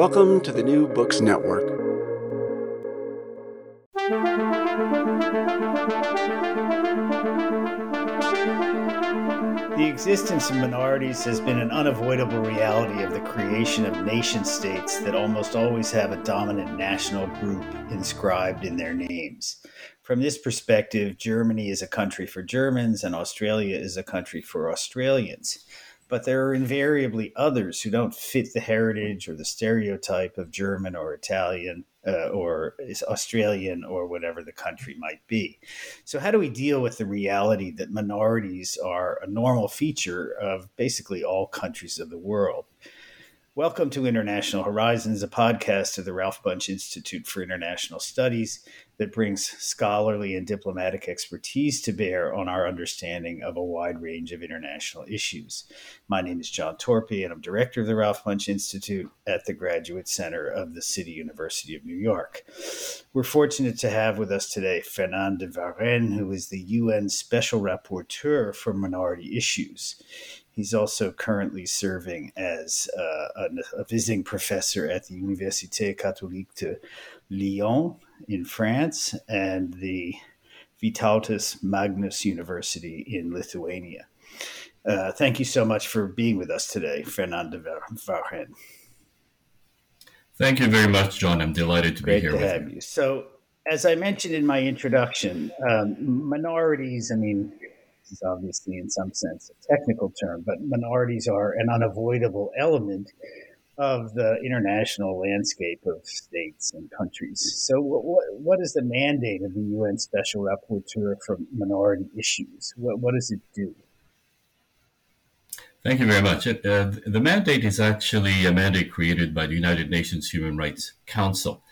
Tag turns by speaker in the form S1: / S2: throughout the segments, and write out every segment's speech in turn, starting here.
S1: Welcome to the New Books Network.
S2: The existence of minorities has been an unavoidable reality of the creation of nation states that almost always have a dominant national group inscribed in their names. From this perspective, Germany is a country for Germans and Australia is a country for Australians but there are invariably others who don't fit the heritage or the stereotype of German or Italian uh, or Australian or whatever the country might be. So, how do we deal with the reality that minorities are a normal feature of basically all countries of the world? Welcome to International Horizons, a podcast of the Ralph Bunche Institute for International Studies that brings scholarly and diplomatic expertise to bear on our understanding of a wide range of international issues. My name is John Torpey, and I'm director of the Ralph Bunche Institute at the Graduate Center of the City University of New York. We're fortunate to have with us today Fernand de Varennes, who is the UN Special Rapporteur for Minority Issues. He's also currently serving as uh, a, a, visiting professor at the Université Catholique de Lyon in France and the Vytautas Magnus University in Lithuania. Uh, thank you so much for being with us today, Fernand de Varennes.
S3: Thank you very much, John. I'm delighted to
S2: Great
S3: be here
S2: to
S3: with
S2: have
S3: you.
S2: you. So, as I mentioned in my introduction, um, minorities, I mean, is obviously in some sense a technical term, but minorities are an unavoidable element of the international landscape of states and countries. So, what, what is the mandate of the UN Special Rapporteur for Minority Issues? What, what does it do?
S3: Thank you very much. Uh, the mandate is actually a mandate created by the United Nations Human Rights Council.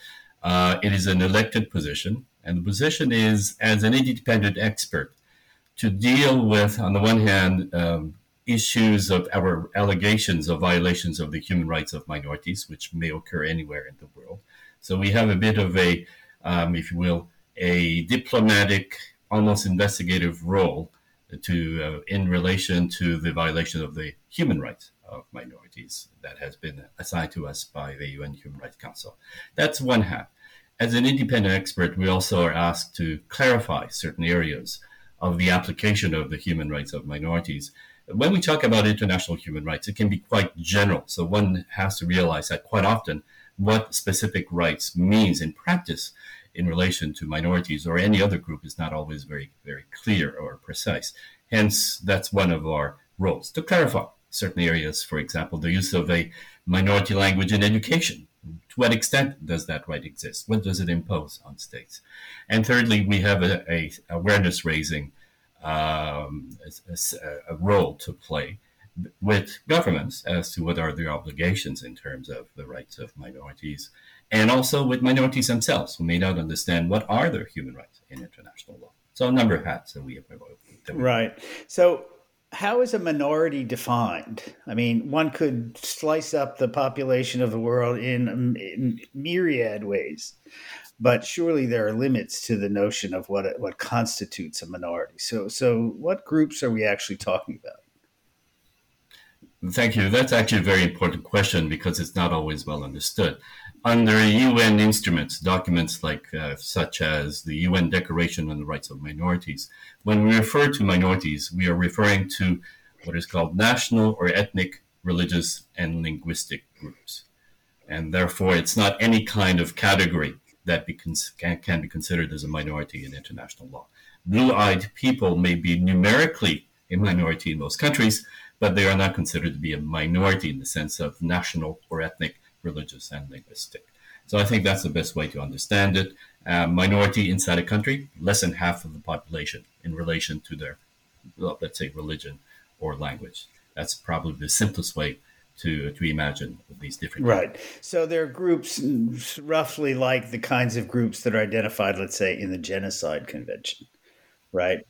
S3: Uh, it is an elected position, and the position is as an independent expert to deal with, on the one hand, um, issues of our allegations of violations of the human rights of minorities, which may occur anywhere in the world. So we have a bit of a, um, if you will, a diplomatic, almost investigative role to uh, in relation to the violation of the human rights of minorities that has been assigned to us by the UN Human Rights Council. That's one half. As an independent expert, we also are asked to clarify certain areas of the application of the human rights of minorities. When we talk about international human rights, it can be quite general. So one has to realize that quite often what specific rights means in practice in relation to minorities or any other group is not always very, very clear or precise. Hence, that's one of our roles to clarify certain areas. For example, the use of a minority language in education to what extent does that right exist? What does it impose on states? And thirdly, we have a, a awareness raising um, a, a, role to play with governments as to what are their obligations in terms of the rights of minorities, and also with minorities themselves who may not understand what are their human rights in international law. So a number of hats that we have. That we
S2: right. So how is a minority defined? I mean, one could slice up the population of the world in, in, myriad ways, but surely there are limits to the notion of what what constitutes a minority. So, so what groups are we actually talking about?
S3: Thank you. That's actually a very important question because it's not always well understood. Under UN instruments, documents like uh, such as the UN Declaration on the Rights of Minorities, when we refer to minorities, we are referring to what is called national or ethnic, religious, and linguistic groups. And therefore, it's not any kind of category that be cons- can, can be considered as a minority in international law. Blue eyed people may be numerically a minority in most countries, but they are not considered to be a minority in the sense of national or ethnic, religious, and linguistic. So I think that's the best way to understand it. Uh, minority inside a country, less than half of the population in relation to their, let's say, religion or language. That's probably the simplest way to to imagine these different
S2: right so there are groups roughly like the kinds of groups that are identified let's say in the genocide convention right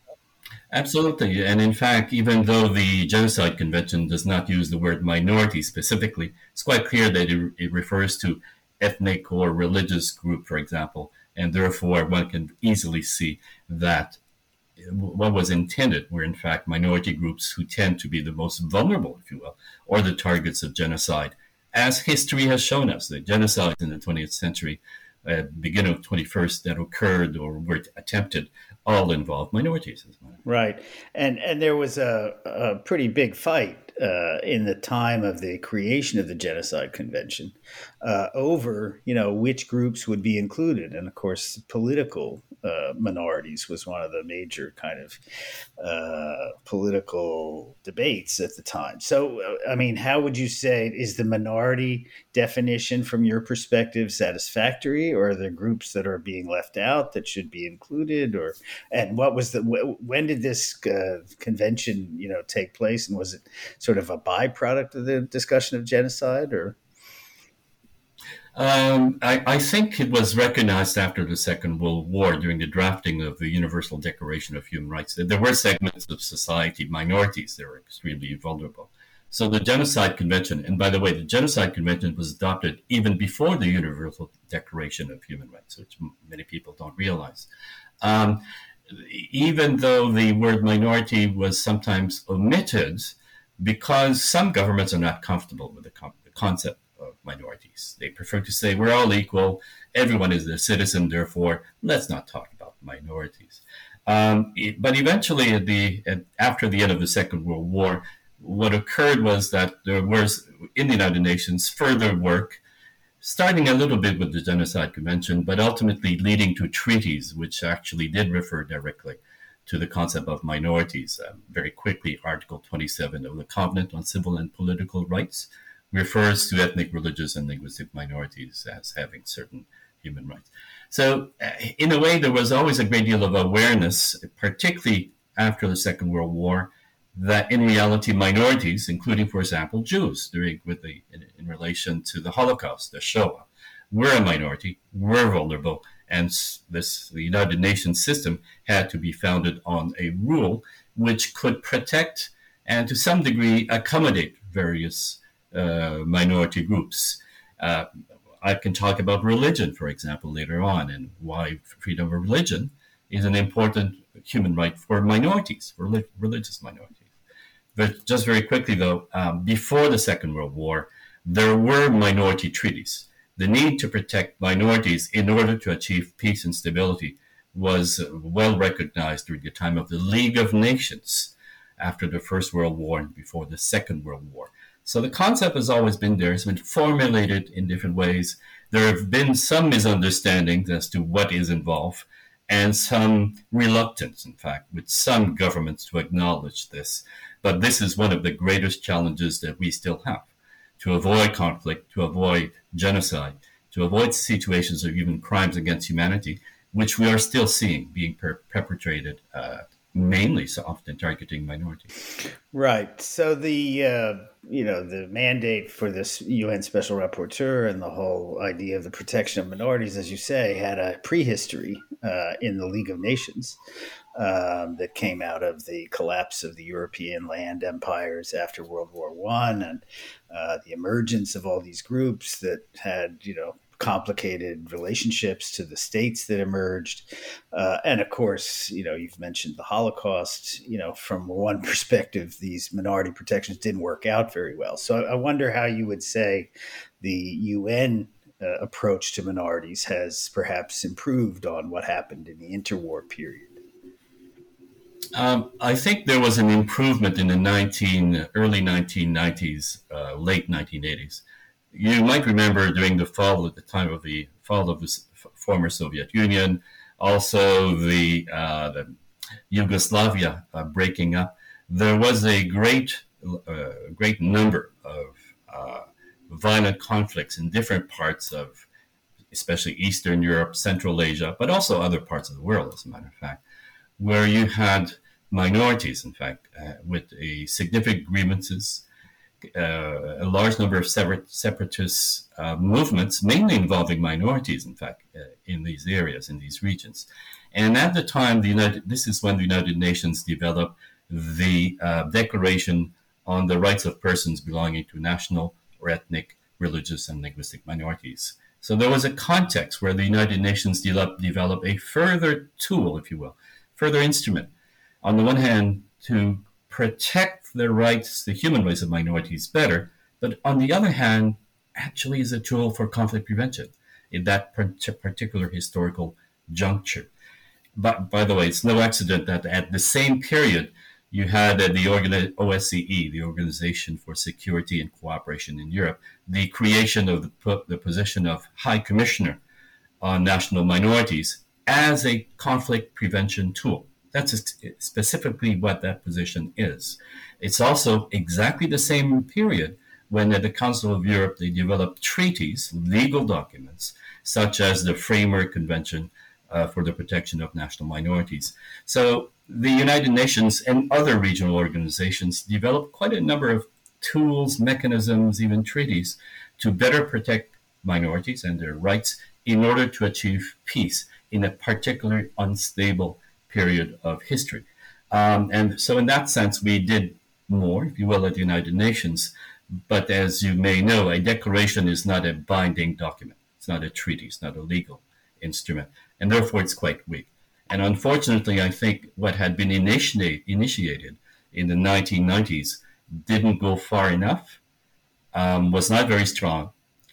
S3: absolutely and in fact even though the genocide convention does not use the word minority specifically it's quite clear that it, it refers to ethnic or religious group for example and therefore one can easily see that what was intended were in fact minority groups who tend to be the most vulnerable, if you will, or the targets of genocide, as history has shown us. The genocides in the 20th century, uh, beginning of 21st, that occurred or were attempted, all involved minorities.
S2: Right, and and there was a, a pretty big fight uh, in the time of the creation of the Genocide Convention uh, over, you know, which groups would be included, and of course, political uh, minorities was one of the major kind of uh, political debates at the time. So, uh, I mean, how would you say is the minority definition from your perspective satisfactory, or are there groups that are being left out that should be included, or and what was the when did this uh, convention, you know, take place, and was it sort of a byproduct of the discussion of genocide, or?
S3: Um, I, I, think it was recognized after the Second World War during the drafting of the Universal Declaration of Human Rights that there were segments of society, minorities, that were extremely vulnerable. So the Genocide Convention, and by the way, the Genocide Convention was adopted even before the Universal Declaration of Human Rights, which many people don't realize. Um, even though the word minority was sometimes omitted, because some governments are not comfortable with the, com- the concept of minorities. They prefer to say we're all equal, everyone is a citizen, therefore let's not talk about minorities. Um, it, but eventually, at the at, after the end of the Second World War, what occurred was that there was in the United Nations further work, starting a little bit with the Genocide Convention, but ultimately leading to treaties which actually did refer directly to the concept of minorities. Um, very quickly, Article 27 of the Covenant on Civil and Political Rights refers to ethnic, religious, and linguistic minorities as having certain human rights. So, uh, in a way, there was always a great deal of awareness, particularly after the Second World War, that in reality, minorities, including, for example, Jews, during with the in, in relation to the Holocaust, the Shoah, were a minority, were vulnerable, and this the United Nations system had to be founded on a rule which could protect and to some degree accommodate various minority groups. Uh, I can talk about religion, for example, later on, and why freedom of religion is an important human right for minorities, for religious minorities. But just very quickly, though, um, before the Second World War, there were minority treaties the need to protect minorities in order to achieve peace and stability was well recognized during the time of the League of Nations after the First World War and before the Second World War. So the concept has always been there. It's been formulated in different ways. There have been some misunderstandings as to what is involved and some reluctance, in fact, with some governments to acknowledge this. But this is one of the greatest challenges that we still have to avoid conflict, to avoid genocide, to avoid situations of even crimes against humanity, which we are still seeing being per- perpetrated, uh, mainly so often targeting minorities.
S2: Right. So the uh, you know the mandate for this UN Special Rapporteur and the whole idea of the protection of minorities, as you say, had a prehistory uh, in the League of Nations um, that came out of the collapse of the European land empires after World War One, and uh, the emergence of all these groups that had, you know, complicated relationships to the states that emerged, uh, and of course, you know, you've mentioned the Holocaust. You know, from one perspective, these minority protections didn't work out very well. So I wonder how you would say the UN uh, approach to minorities has perhaps improved on what happened in the interwar period.
S3: Um, I think there was an improvement in the 19, early 1990s, uh, late 1980s. You might remember during the fall, at the time of the fall of the former Soviet Union, also the, uh, the Yugoslavia uh, breaking up, there was a great, uh, great number of uh, violent conflicts in different parts of, especially Eastern Europe, Central Asia, but also other parts of the world, as a matter of fact where you had minorities, in fact, uh, with a significant grievances, uh, a large number of separatist uh, movements, mainly involving minorities, in fact, uh, in these areas, in these regions. And at the time, the United, this is when the United Nations developed the uh, Declaration on the Rights of Persons Belonging to National or Ethnic, Religious, and Linguistic Minorities. So there was a context where the United Nations developed, developed a further tool, if you will, further instrument. On the one hand, to protect the rights, the human rights of minorities better, but on the other hand, actually is a tool for conflict prevention in that particular historical juncture. But by the way, it's no accident that at the same period, you had the OSCE, the Organization for Security and Cooperation in Europe, the creation of the position of High Commissioner on National Minorities as a conflict prevention tool. That's specifically what that position is. It's also exactly the same period when at the Council of Europe they developed treaties, legal documents, such as the Framework Convention uh, for the Protection of National Minorities. So the United Nations and other regional organizations developed quite a number of tools, mechanisms, even treaties to better protect minorities and their rights in order to achieve peace in a particularly unstable period of history. Um, and so, in that sense, we did more, if you will, at the United Nations. But as you may know, a declaration is not a binding document. It's not a treaty. It's not a legal instrument. And therefore, it's quite weak. And unfortunately, I think what had been initiate, initiated in the 1990s didn't go far enough, um, was not very strong.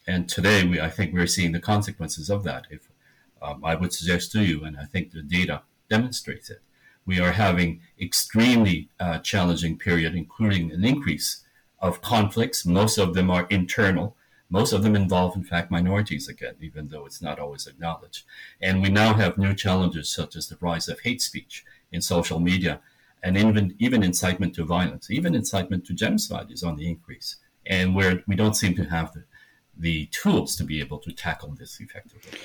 S3: And today, we, I think we're seeing the consequences of that. If um, I would suggest to you, and I think the data demonstrates it. We are having extremely uh, challenging period, including an increase of conflicts. Most of them are internal. Most of them involve, in fact, minorities again, even though it's not always acknowledged. And we now have new challenges such as the rise of hate speech in social media and even, even incitement to violence. Even incitement to genocide is on the increase. And where we don't seem to have the, the tools to be able to tackle this effectively.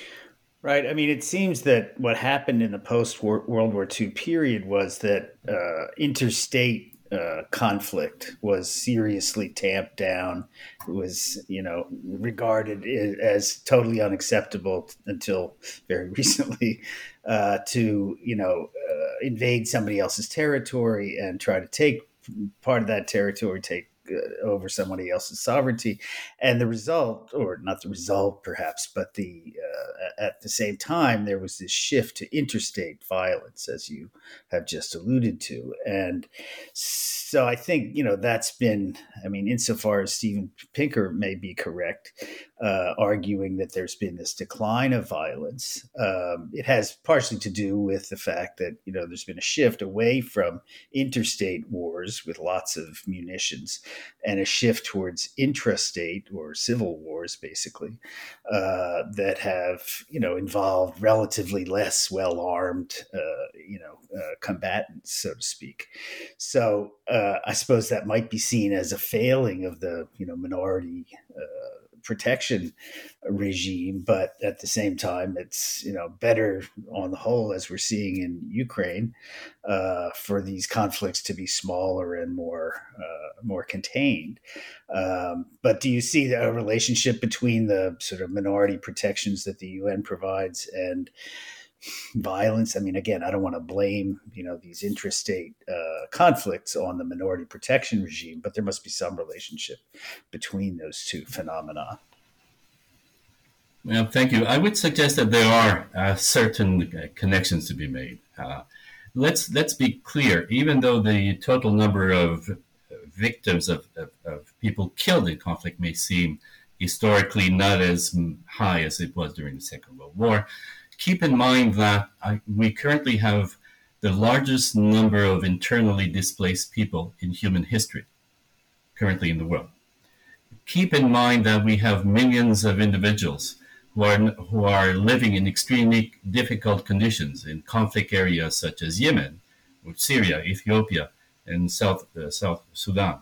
S2: Right. I mean, it seems that what happened in the post World War II period was that uh, interstate uh, conflict was seriously tamped down. It was, you know, regarded as totally unacceptable until very recently uh, to, you know, uh, invade somebody else's territory and try to take part of that territory, take over somebody else's sovereignty. And the result or not the result perhaps but the uh, at the same time there was this shift to interstate violence as you have just alluded to. And so i think you know that's been i mean insofar as steven pinker may be correct uh, arguing that there's been this decline of violence um, it has partially to do with the fact that you know there's been a shift away from interstate wars with lots of munitions and a shift towards intrastate or civil wars, basically, uh, that have you know involved relatively less well armed, uh, you know, uh, combatants, so to speak. So uh, I suppose that might be seen as a failing of the you know minority uh, protection regime, but at the same time, it's you know better on the whole, as we're seeing in Ukraine, uh, for these conflicts to be smaller and more uh, more contained. Um, but do you see a relationship between the sort of minority protections that the UN provides and violence. I mean, again, I don't want to blame you know these intrastate uh, conflicts on the minority protection regime, but there must be some relationship between those two phenomena.
S3: Well, thank you. I would suggest that there are uh, certain uh, connections to be made. Uh, let's let's be clear. Even though the total number of victims of, of, of people killed in conflict may seem historically not as high as it was during the Second World War, keep in mind that I, we currently have the largest number of internally displaced people in human history currently in the world. Keep in mind that we have millions of individuals who are, who are living in extremely difficult conditions in conflict areas such as Yemen, Syria, Ethiopia, and South, uh, South Sudan.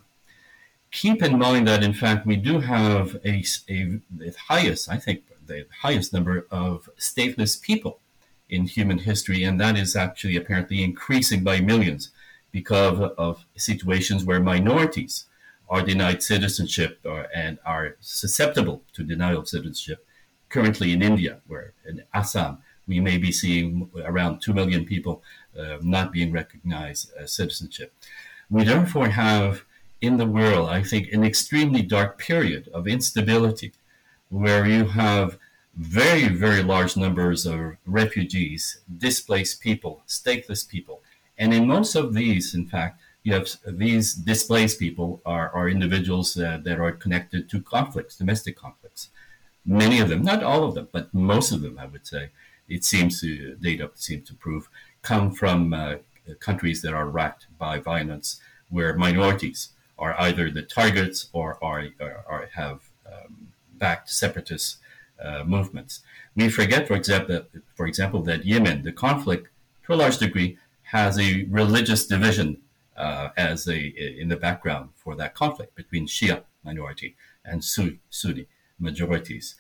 S3: Keep in mind that, in fact, we do have a, a the highest, I think, the highest number of stateless people in human history, and that is actually apparently increasing by millions because of situations where minorities are denied citizenship or, and are susceptible to denial of citizenship currently in India, where in Assam, we may be seeing around 2 million people uh, not being recognized as citizenship. We therefore have in the world, I think, an extremely dark period of instability where you have very, very large numbers of refugees, displaced people, stateless people. And in most of these, in fact, you have these displaced people are, are individuals uh, that are connected to conflicts, domestic conflicts. Many of them, not all of them, but most of them, I would say, it seems to, data seems to prove, come from uh, countries that are racked by violence, where minorities are either the targets or, are, or have um, backed separatist uh, movements. We forget, for example, for example, that Yemen, the conflict, to a large degree, has a religious division uh, as a in the background for that conflict between Shia minority and Sunni majorities,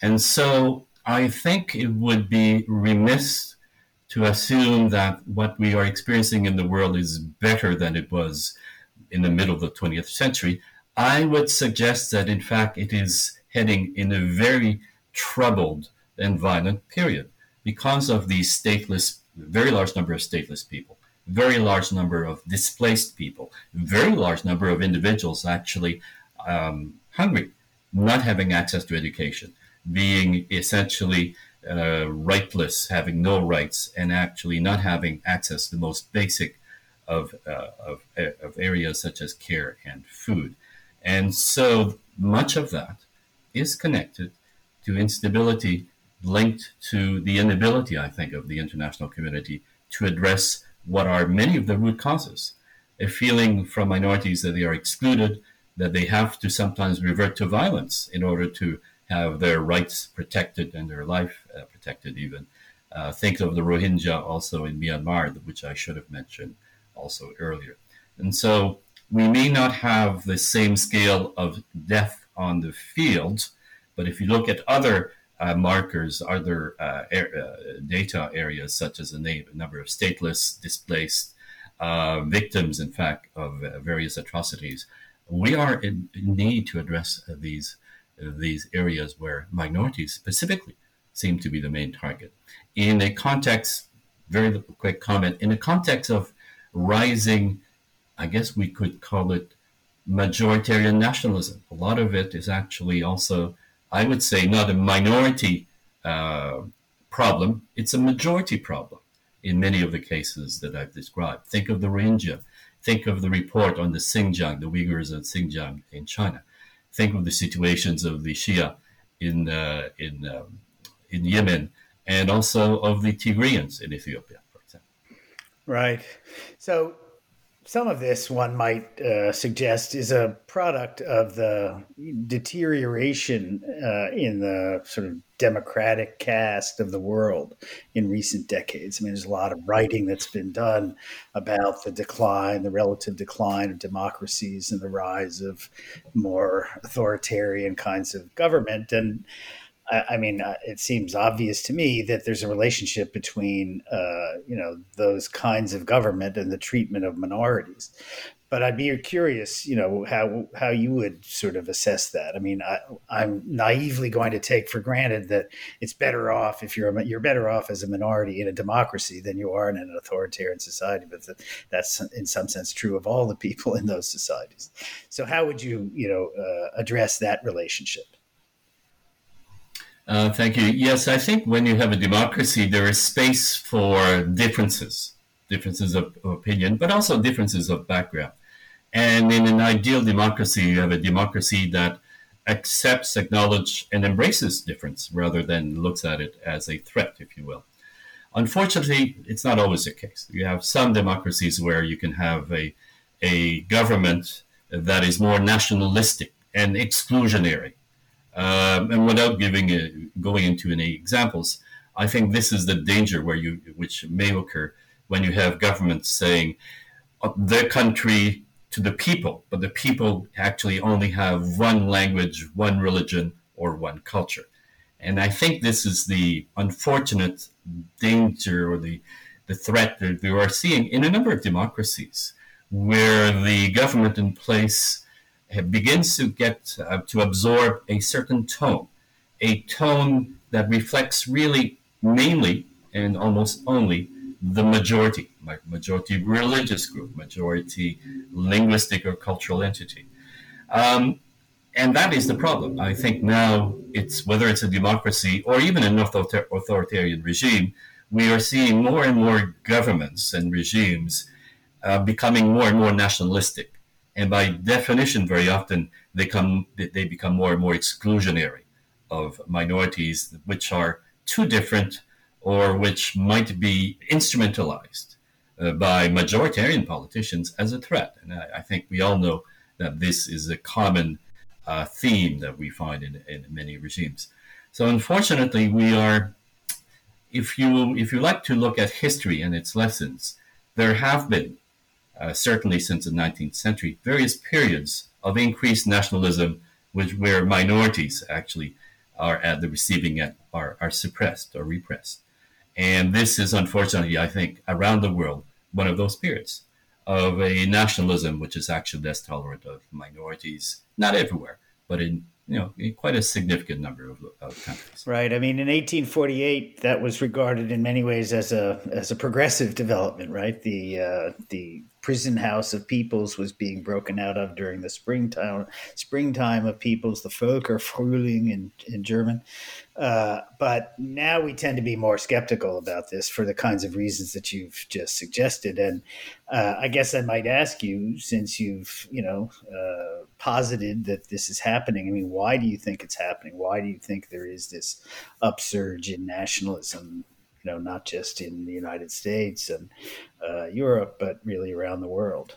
S3: and so I think it would be remiss to assume that what we are experiencing in the world is better than it was in the middle of the 20th century. I would suggest that, in fact, it is heading in a very troubled and violent period because of the stateless, very large number of stateless people, very large number of displaced people, very large number of individuals actually um, hungry, not having access to education, being essentially uh, rightless, having no rights, and actually not having access to the most basic of, uh, of, of areas such as care and food. And so much of that is connected to instability linked to the inability, I think, of the international community to address what are many of the root causes. A feeling from minorities that they are excluded, that they have to sometimes revert to violence in order to have their rights protected and their life uh, protected, even. Uh, think of the Rohingya also in Myanmar, which I should have mentioned also earlier. And so we may not have the same scale of death on the field, but if you look at other uh, markers, other uh, uh, data areas such as the number of stateless, displaced uh, victims, in fact, of uh, various atrocities, we are in, in need to address these these areas where minorities specifically seem to be the main target. In a context, very quick comment, in a context of rising, I guess we could call it majoritarian nationalism. A lot of it is actually also I would say not a minority uh, problem, it's a majority problem in many of the cases that I've described. Think of the Rohingya. Think of the report on the Xinjiang, the Uyghurs in Xinjiang in China. Think of the situations of the Shia in, uh, in, um, in Yemen and also of the Tigrayans in Ethiopia, for example.
S2: Right. So some of this, one might uh, suggest, is a product of the deterioration uh, in the sort of democratic cast of the world in recent decades. I mean, there's a lot of writing that's been done about the decline, the relative decline of democracies and the rise of more authoritarian kinds of government. And I, mean, uh, it seems obvious to me that there's a relationship between, uh, you know, those kinds of government and the treatment of minorities. But I'd be curious, you know, how how you would sort of assess that. I mean, I, I'm naively going to take for granted that it's better off if you're a, you're better off as a minority in a democracy than you are in an authoritarian society. But that's in some sense true of all the people in those societies. So, how would you, you know, uh, address that relationship?
S3: Uh, thank you. Yes, I think when you have a democracy, there is space for differences, differences of, opinion, but also differences of background. And in an ideal democracy, you have a democracy that accepts, acknowledges, and embraces difference rather than looks at it as a threat, if you will. Unfortunately, it's not always the case. You have some democracies where you can have a, a government that is more nationalistic and exclusionary um, and without giving a, going into any examples, I think this is the danger where you, which may occur when you have governments saying uh, their country to the people, but the people actually only have one language, one religion, or one culture. And I think this is the unfortunate danger or the, the threat that we are seeing in a number of democracies where the government in place begins to get uh, to absorb a certain tone, a tone that reflects really mainly and almost only the majority, majority religious group, majority linguistic or cultural entity. Um, and that is the problem. I think now it's whether it's a democracy or even an authoritarian regime, we are seeing more and more governments and regimes uh, becoming more and more nationalistic, and by definition, very often they come they become more and more exclusionary of minorities, which are too different or which might be instrumentalized uh, by majoritarian politicians as a threat. And I, I, think we all know that this is a common uh, theme that we find in, in many regimes. So unfortunately, we are, if you if you like to look at history and its lessons, there have been, uh, certainly since the 19th century, various periods of increased nationalism, which where minorities actually are at the receiving end, are, are suppressed or repressed. And this is unfortunately, I think, around the world, one of those periods of a nationalism which is actually less tolerant of minorities, not everywhere, but in you know in quite a significant number of, of, countries.
S2: Right. I mean, in 1848, that was regarded in many ways as a as a progressive development. Right. The uh, the prison house of peoples was being broken out of during the springtime springtime of peoples, the Völker Frühling in in German, uh, but now we tend to be more skeptical about this for the kinds of reasons that you've just suggested. And uh, I guess I might ask you, since you've you know uh, posited that this is happening. I mean, why do you think it's happening? Why do you think there is this upsurge in nationalism? You know, not just in the United States and uh, Europe, but really around the world.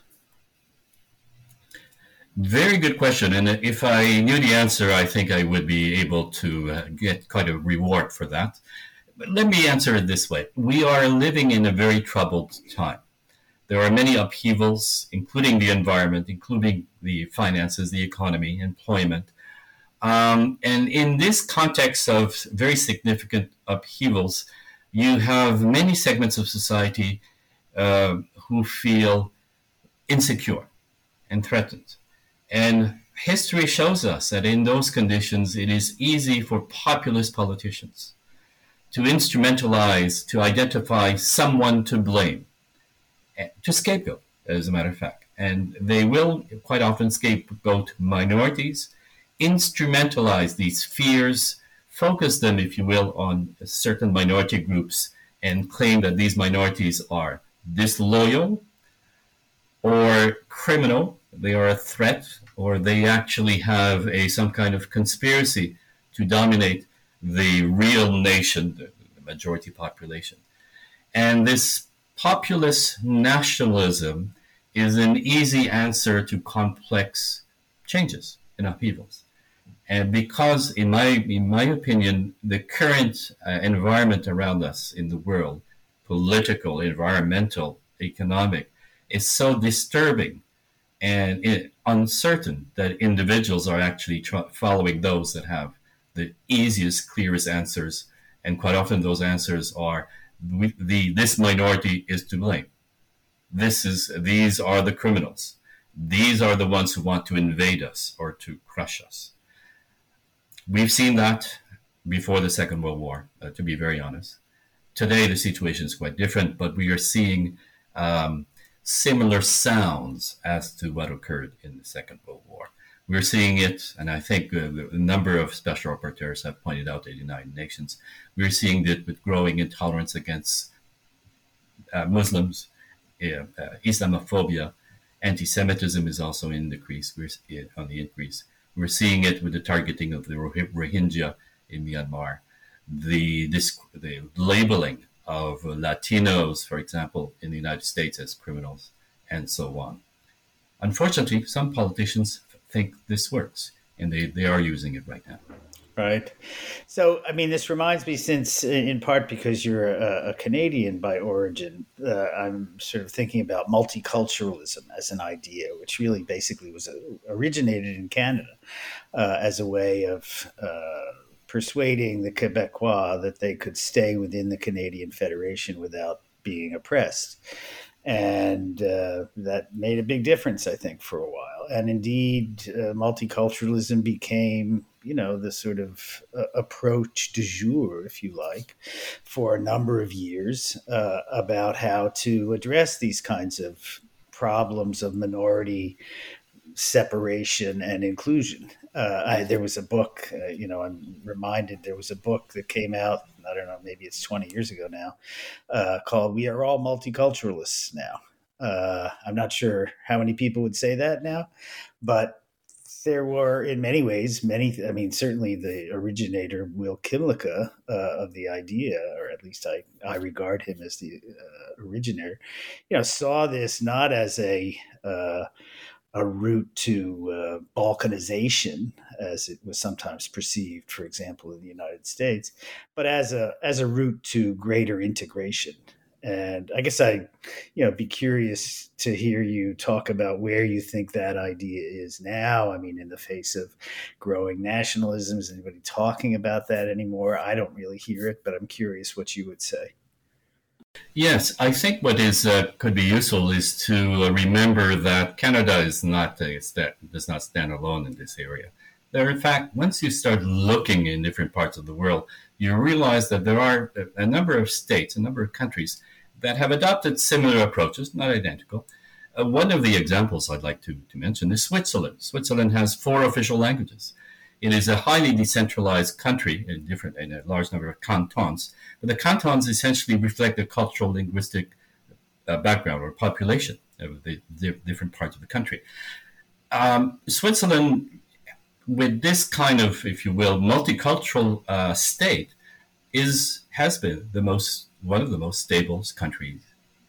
S3: Very good question. And if I knew the answer, I think I would be able to uh, get quite a reward for that. But let me answer it this way We are living in a very troubled time. There are many upheavals, including the environment, including the finances, the economy, employment. Um, and in this context of very significant upheavals, you have many segments of society uh, who feel insecure and threatened. And history shows us that in those conditions, it is easy for populist politicians to instrumentalize, to identify someone to blame, to scapegoat, as a matter of fact. And they will quite often scapegoat minorities, instrumentalize these fears, focus them, if you will, on certain minority groups, and claim that these minorities are disloyal or criminal they are a threat or they actually have a some kind of conspiracy to dominate the real nation, the, majority population. And this populist nationalism is an easy answer to complex changes and upheavals. And because, in my in my opinion, the current uh, environment around us in the world, political, environmental, economic, is so disturbing and uncertain that individuals are actually tr- following those that have the easiest, clearest answers, and quite often those answers are the, the this minority is to blame. This is these are the criminals. These are the ones who want to invade us or to crush us. We've seen that before the Second World War, uh, to be very honest. Today, the situation is quite different, but we are seeing um, similar sounds as to what occurred in the Second World War. We're seeing it, and I think uh, a number of special rapporteurs have pointed out at the United Nations. We're seeing it with growing intolerance against uh, Muslims, uh, Islamophobia, anti-Semitism is also in decrease. Uh, on the increase. We're seeing it with the targeting of the Rohingya in Myanmar, the this, the labeling of Latinos, for example, in the United States as criminals, and so on. Unfortunately, some politicians think this works, and they, they are using it right now.
S2: Right. So, I mean, this reminds me, since in part because you're a, a Canadian by origin, uh, I'm sort of thinking about multiculturalism as an idea, which really basically was a, uh, originated in Canada uh, as a way of uh, persuading the Quebecois that they could stay within the Canadian Federation without being oppressed. And uh, that made a big difference, I think, for a while. and indeed, uh, multiculturalism became you know the sort of uh, approach du jour, if you like, for a number of years uh, about how to address these kinds of problems of minority separation and inclusion. Uh, I, there was a book, uh, you know, I'm reminded there was a book that came out, I don't know, maybe it's 20 years ago now, uh, called We Are All Multiculturalists Now. Uh, I'm not sure how many people would say that now, but there were, in many ways, many. I mean, certainly the originator, Will Kymlicka, uh, of the idea, or at least I, I regard him as the uh, originator. You know, saw this not as a a route to uh, balkanization, as it was sometimes perceived, for example, in the United States, but as a as a route to greater integration and I guess I, you know, be curious to hear you talk about where you think that idea is now. I mean, in the face of growing nationalism, is anybody talking about that anymore? I don't really hear it, but I'm curious what you would say.
S3: Yes, I think what is uh, could be useful is to uh, remember that Canada is not a, does not stand alone in this area. There, in fact, once you start looking in different parts of the world, you realize that there are a number of states, a number of countries that have adopted similar approaches, not identical. Uh, one of the examples I'd like to, to mention is Switzerland. Switzerland has four official languages. It is a highly decentralized country in different in a large number of cantons, but the cantons essentially reflect the cultural linguistic uh, background or population of the, the, different parts of the country. Um, Switzerland, with this kind of, if you will, multicultural uh, state, is has been the most one of the most stable countries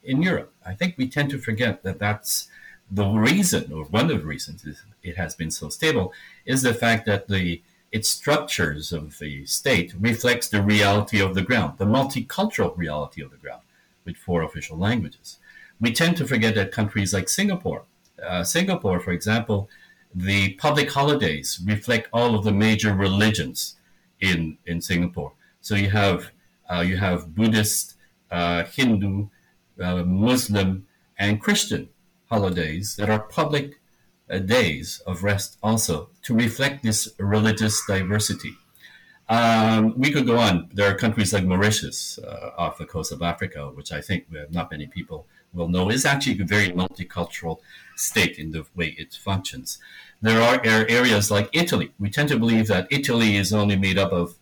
S3: in Europe. I think we tend to forget that that's the reason, or one of the reasons it has been so stable, is the fact that the its structures of the state reflects the reality of the ground, the multicultural reality of the ground, with four official languages. We tend to forget that countries like Singapore, uh, Singapore, for example, the public holidays reflect all of the major religions in in Singapore. So you have uh, you have Buddhist, uh, Hindu, uh, Muslim, and Christian holidays that are public days of rest also to reflect this religious diversity. Um, we could go on. There are countries like Mauritius uh, off the coast of Africa, which I think not many people will know is actually a very multicultural state in the way it functions. There are areas like Italy. We tend to believe that Italy is only made up of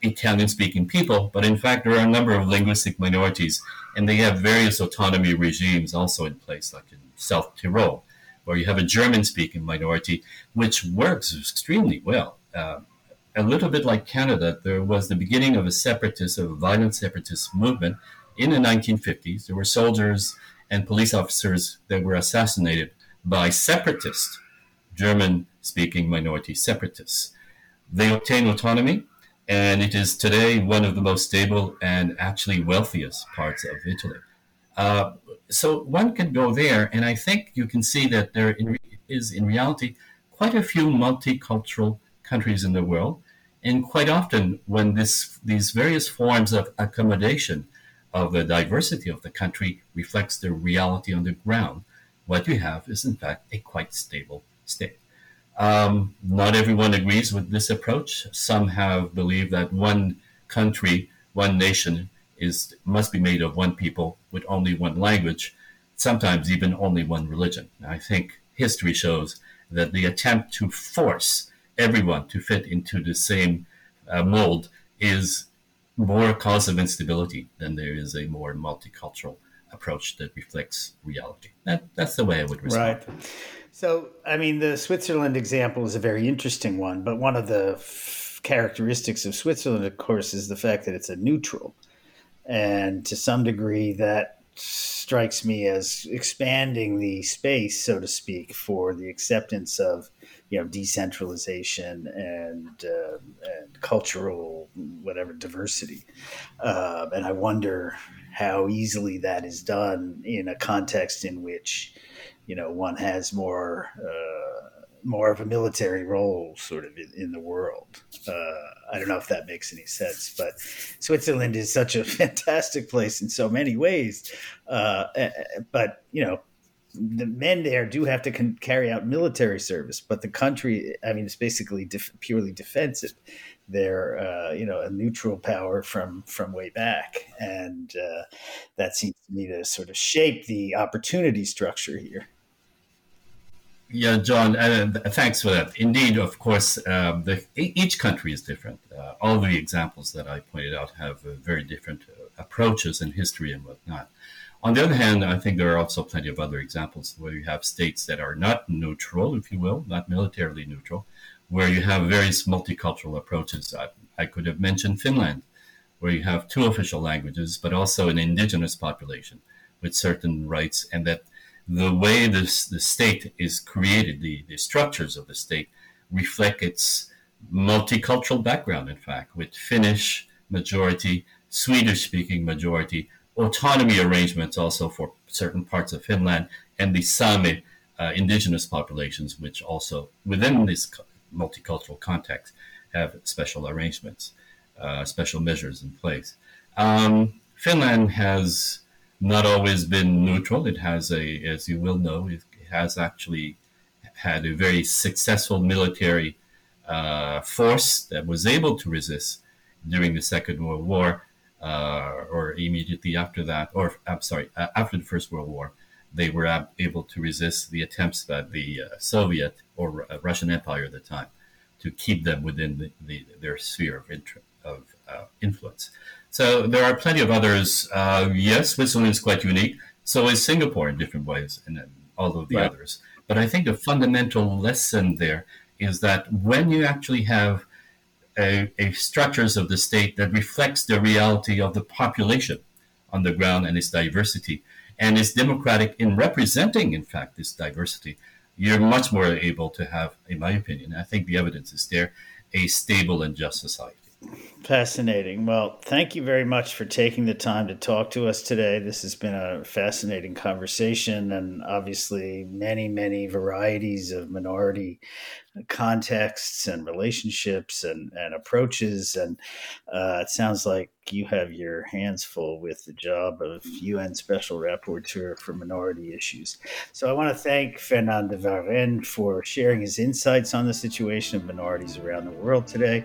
S3: Italian speaking people, but in fact, there are a number of linguistic minorities, and they have various autonomy regimes also in place, like in South Tyrol, where you have a German speaking minority, which works extremely well. Uh, a little bit like Canada, there was the beginning of a separatist, a violent separatist movement in the 1950s. There were soldiers and police officers that were assassinated by separatist, German speaking minority separatists. They obtained autonomy and it is today one of the most stable and actually wealthiest parts of Italy. Uh, so one can go there, and I think you can see that there is, in reality, quite a few multicultural countries in the world, and quite often when this these various forms of accommodation of the diversity of the country reflects the reality on the ground, what you have is in fact a quite stable state. Um, not everyone agrees with this approach. Some have believed that one country, one nation is must be made of one people with only one language, sometimes even only one religion. I think history shows that the attempt to force everyone to fit into the same uh, mold is more a cause of instability than there is a more multicultural approach that reflects reality. That, that's the way I would respond.
S2: Right. So, I mean, the Switzerland example is a very interesting one, but one of the f- characteristics of Switzerland, of course, is the fact that it's a neutral. And to some degree, that strikes me as expanding the space, so to speak, for the acceptance of you know decentralization and uh, and cultural whatever diversity. Uh, and I wonder how easily that is done in a context in which you know one has more uh, more of a military role sort of in, in the world. I don't know if that makes any sense, but Switzerland is such a fantastic place in so many ways. Uh, but you know, the men there do have to con- carry out military service, but the country, I mean, it's basically def- purely defensive. They're, uh, you know, a neutral power from from way back, and uh, that seems to me to sort of shape the opportunity structure here.
S3: Yeah, John, uh, thanks for that. Indeed, of course, um, the, each country is different. Uh, all the examples that I pointed out have uh, very different uh, approaches in history and whatnot. On the other hand, I think there are also plenty of other examples where you have states that are not neutral, if you will, not militarily neutral, where you have various multicultural approaches. I, I could have mentioned Finland, where you have two official languages, but also an indigenous population with certain rights, and that the way this, the state is created, the, the structures of the state reflect its multicultural background, in fact, with Finnish majority, Swedish speaking majority, autonomy arrangements also for certain parts of Finland, and the Sami uh, indigenous populations, which also within this multicultural context have special arrangements, uh, special measures in place. Um, Finland has not always been neutral. It has a, as you will know, it has actually had a very successful military uh, force that was able to resist during the Second World War, uh, or immediately after that, or I'm sorry, uh, after the First World War. They were ab- able to resist the attempts that the uh, Soviet or uh, Russian Empire at the time to keep them within the, the, their sphere of, of uh, influence. So there are plenty of others. Uh, yes, Switzerland is quite unique. So is Singapore in different ways, and all of the right. others. But I think the fundamental lesson there is that when you actually have a, a, structures of the state that reflects the reality of the population on the ground and its diversity, and is democratic in representing, in fact, this diversity, you're much more able to have, in my opinion, I think the evidence is there, a stable and just society.
S2: Fascinating. Well, thank you very much for taking the time to talk to us today. This has been a fascinating conversation, and obviously, many, many varieties of minority contexts and relationships and, and approaches. And uh, it sounds like you have your hands full with the job of UN Special Rapporteur for Minority Issues. So I want to thank Fernand de Varennes for sharing his insights on the situation of minorities around the world today.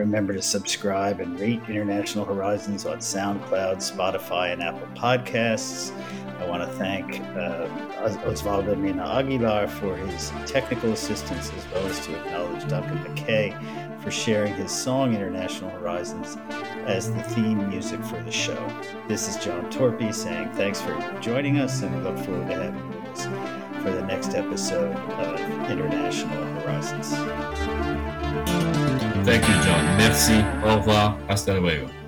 S2: Remember to subscribe and rate International Horizons on SoundCloud, Spotify, and Apple Podcasts. I want to thank uh, Osvaldo Mina Aguilar for his technical assistance, as well as to acknowledge Duncan McKay for sharing his song International Horizons as the theme music for the show. This is John Torpey saying thanks for joining us, and we look forward to having you with us for the next episode of International Horizons.
S3: Thank you, John. Merci. Au revoir. Hasta luego.